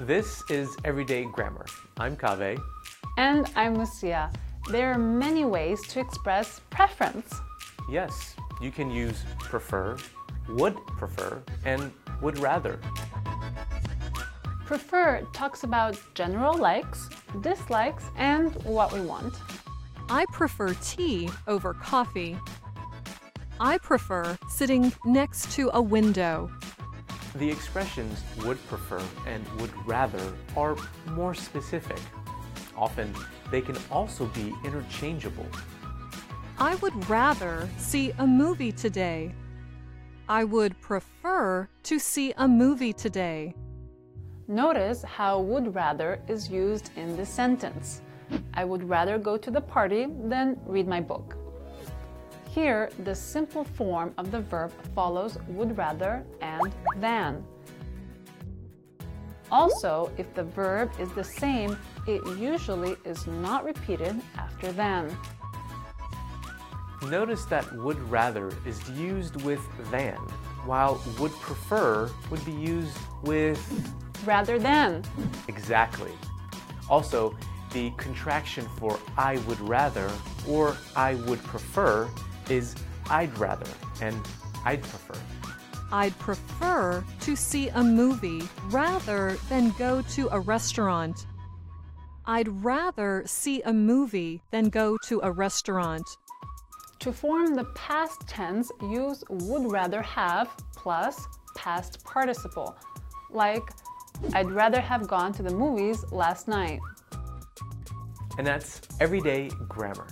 This is Everyday Grammar. I'm Kaveh. And I'm Lucia. There are many ways to express preference. Yes, you can use prefer, would prefer, and would rather. Prefer talks about general likes, dislikes, and what we want. I prefer tea over coffee. I prefer sitting next to a window. The expressions would prefer and would rather are more specific. Often, they can also be interchangeable. I would rather see a movie today. I would prefer to see a movie today. Notice how would rather is used in this sentence. I would rather go to the party than read my book. Here, the simple form of the verb follows would rather and than. Also, if the verb is the same, it usually is not repeated after than. Notice that would rather is used with than, while would prefer would be used with rather than. Exactly. Also, the contraction for I would rather or I would prefer is I'd rather and I'd prefer. I'd prefer to see a movie rather than go to a restaurant. I'd rather see a movie than go to a restaurant. To form the past tense, use would rather have plus past participle, like I'd rather have gone to the movies last night. And that's everyday grammar.